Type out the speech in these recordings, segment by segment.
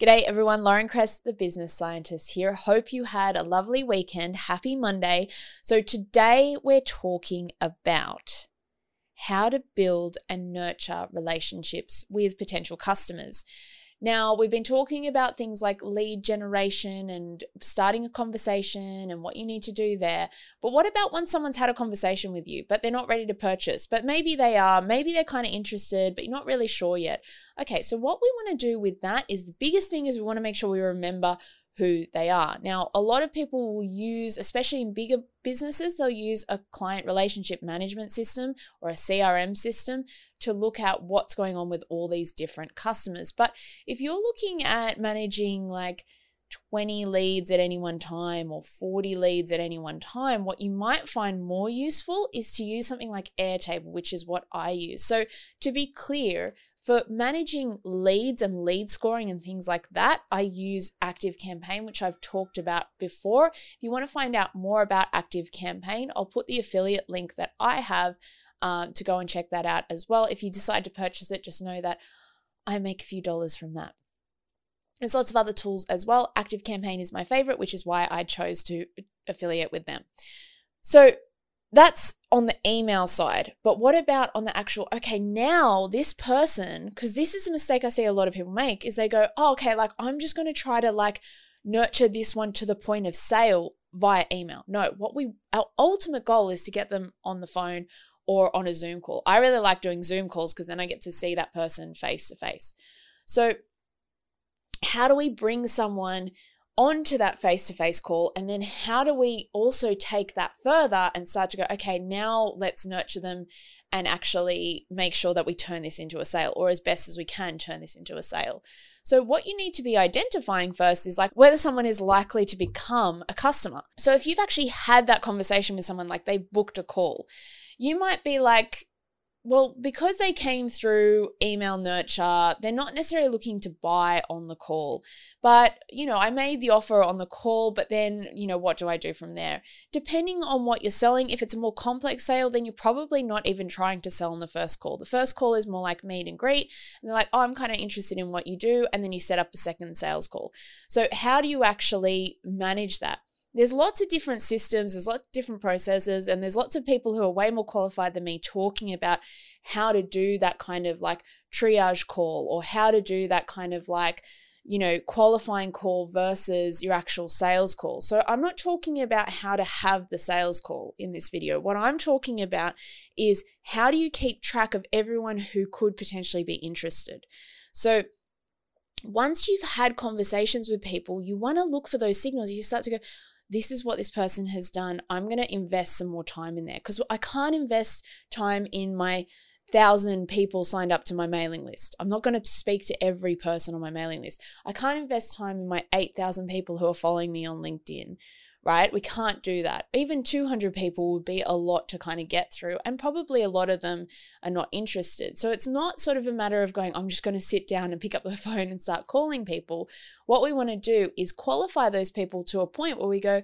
G'day everyone, Lauren Kress, the business scientist here. Hope you had a lovely weekend. Happy Monday. So today we're talking about how to build and nurture relationships with potential customers. Now, we've been talking about things like lead generation and starting a conversation and what you need to do there. But what about when someone's had a conversation with you, but they're not ready to purchase? But maybe they are, maybe they're kind of interested, but you're not really sure yet. Okay, so what we want to do with that is the biggest thing is we want to make sure we remember who they are. Now, a lot of people will use, especially in bigger businesses, they'll use a client relationship management system or a CRM system to look at what's going on with all these different customers. But if you're looking at managing like 20 leads at any one time or 40 leads at any one time, what you might find more useful is to use something like Airtable, which is what I use. So, to be clear, for managing leads and lead scoring and things like that, I use Active Campaign, which I've talked about before. If you want to find out more about Active Campaign, I'll put the affiliate link that I have um, to go and check that out as well. If you decide to purchase it, just know that I make a few dollars from that. There's lots of other tools as well. Active Campaign is my favorite, which is why I chose to affiliate with them. So that's on the email side. But what about on the actual, okay, now this person, because this is a mistake I see a lot of people make, is they go, oh, okay, like I'm just going to try to like nurture this one to the point of sale via email. No, what we, our ultimate goal is to get them on the phone or on a Zoom call. I really like doing Zoom calls because then I get to see that person face to face. So, how do we bring someone onto that face to face call? And then how do we also take that further and start to go, okay, now let's nurture them and actually make sure that we turn this into a sale or as best as we can turn this into a sale. So, what you need to be identifying first is like whether someone is likely to become a customer. So, if you've actually had that conversation with someone, like they booked a call, you might be like, well, because they came through email nurture, they're not necessarily looking to buy on the call. But, you know, I made the offer on the call, but then, you know, what do I do from there? Depending on what you're selling, if it's a more complex sale, then you're probably not even trying to sell on the first call. The first call is more like meet and greet. And they're like, oh, I'm kind of interested in what you do. And then you set up a second sales call. So, how do you actually manage that? There's lots of different systems, there's lots of different processes, and there's lots of people who are way more qualified than me talking about how to do that kind of like triage call or how to do that kind of like, you know, qualifying call versus your actual sales call. So I'm not talking about how to have the sales call in this video. What I'm talking about is how do you keep track of everyone who could potentially be interested? So once you've had conversations with people, you want to look for those signals. You start to go, this is what this person has done. I'm going to invest some more time in there because I can't invest time in my thousand people signed up to my mailing list. I'm not going to speak to every person on my mailing list. I can't invest time in my 8,000 people who are following me on LinkedIn right? We can't do that. Even 200 people would be a lot to kind of get through, and probably a lot of them are not interested. So it's not sort of a matter of going, I'm just going to sit down and pick up the phone and start calling people. What we want to do is qualify those people to a point where we go,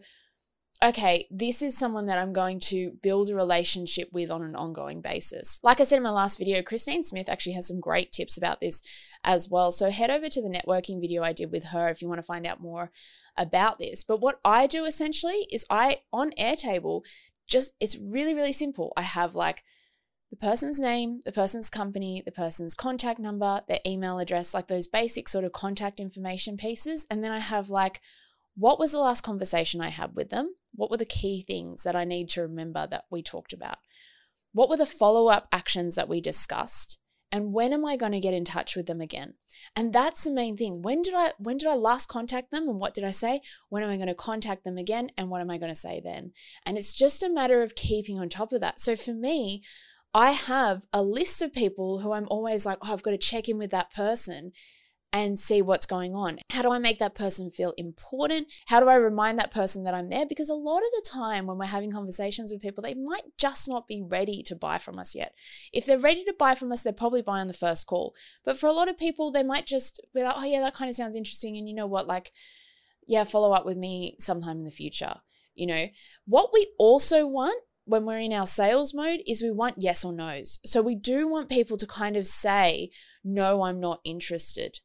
okay, this is someone that I'm going to build a relationship with on an ongoing basis. Like I said in my last video, Christine Smith actually has some great tips about this as well. So head over to the networking video I did with her if you want to find out more about this. But what I do essentially is I, on Airtable, just, it's really, really simple. I have like, the person's name, the person's company, the person's contact number, their email address, like those basic sort of contact information pieces. And then I have like, what was the last conversation I had with them? What were the key things that I need to remember that we talked about? What were the follow up actions that we discussed? And when am I going to get in touch with them again? And that's the main thing. When did I when did I last contact them and what did I say? When am I going to contact them again and what am I going to say then? And it's just a matter of keeping on top of that. So for me, I have a list of people who I'm always like, oh, I've got to check in with that person and see what's going on. How do I make that person feel important? How do I remind that person that I'm there? Because a lot of the time when we're having conversations with people, they might just not be ready to buy from us yet. If they're ready to buy from us, they're probably buying the first call. But for a lot of people, they might just be like, oh, yeah, that kind of sounds interesting. And you know what? Like, yeah, follow up with me sometime in the future. You know, what we also want when we're in our sales mode is we want yes or no's. So we do want people to kind of say, no, I'm not interested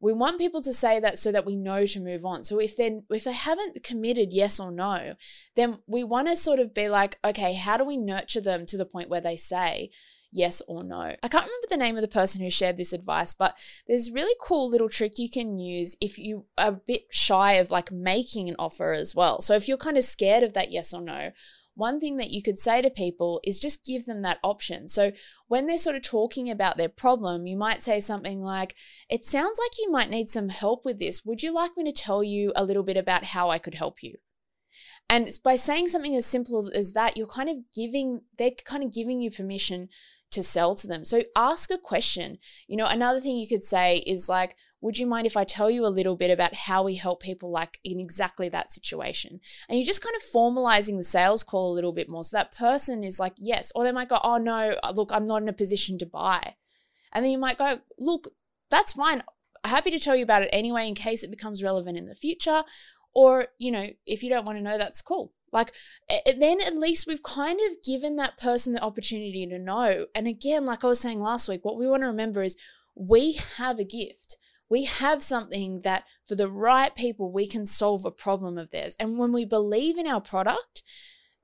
we want people to say that so that we know to move on. So if then if they haven't committed yes or no, then we want to sort of be like, okay, how do we nurture them to the point where they say yes or no? I can't remember the name of the person who shared this advice, but there's a really cool little trick you can use if you are a bit shy of like making an offer as well. So if you're kind of scared of that yes or no, one thing that you could say to people is just give them that option. So when they're sort of talking about their problem, you might say something like, It sounds like you might need some help with this. Would you like me to tell you a little bit about how I could help you? And by saying something as simple as that, you're kind of giving, they're kind of giving you permission to sell to them. So ask a question. You know, another thing you could say is like, would you mind if I tell you a little bit about how we help people like in exactly that situation? And you're just kind of formalizing the sales call a little bit more. So that person is like, yes. Or they might go, oh no, uh, look, I'm not in a position to buy. And then you might go, look, that's fine. I'm Happy to tell you about it anyway in case it becomes relevant in the future. Or, you know, if you don't want to know, that's cool. Like, then at least we've kind of given that person the opportunity to know. And again, like I was saying last week, what we want to remember is we have a gift. We have something that for the right people, we can solve a problem of theirs. And when we believe in our product,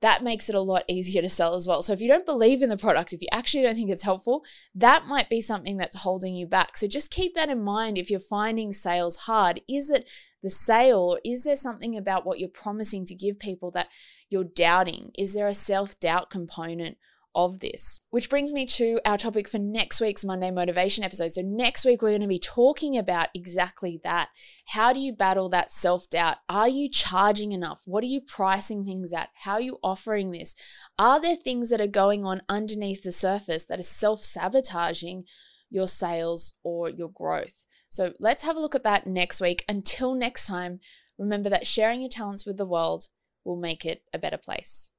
that makes it a lot easier to sell as well. So if you don't believe in the product, if you actually don't think it's helpful, that might be something that's holding you back. So just keep that in mind if you're finding sales hard. Is it the sale or is there something about what you're promising to give people that you're doubting? Is there a self-doubt component of this. Which brings me to our topic for next week's Monday Motivation episode. So, next week, we're going to be talking about exactly that. How do you battle that self doubt? Are you charging enough? What are you pricing things at? How are you offering this? Are there things that are going on underneath the surface that are self sabotaging your sales or your growth? So, let's have a look at that next week. Until next time, remember that sharing your talents with the world will make it a better place.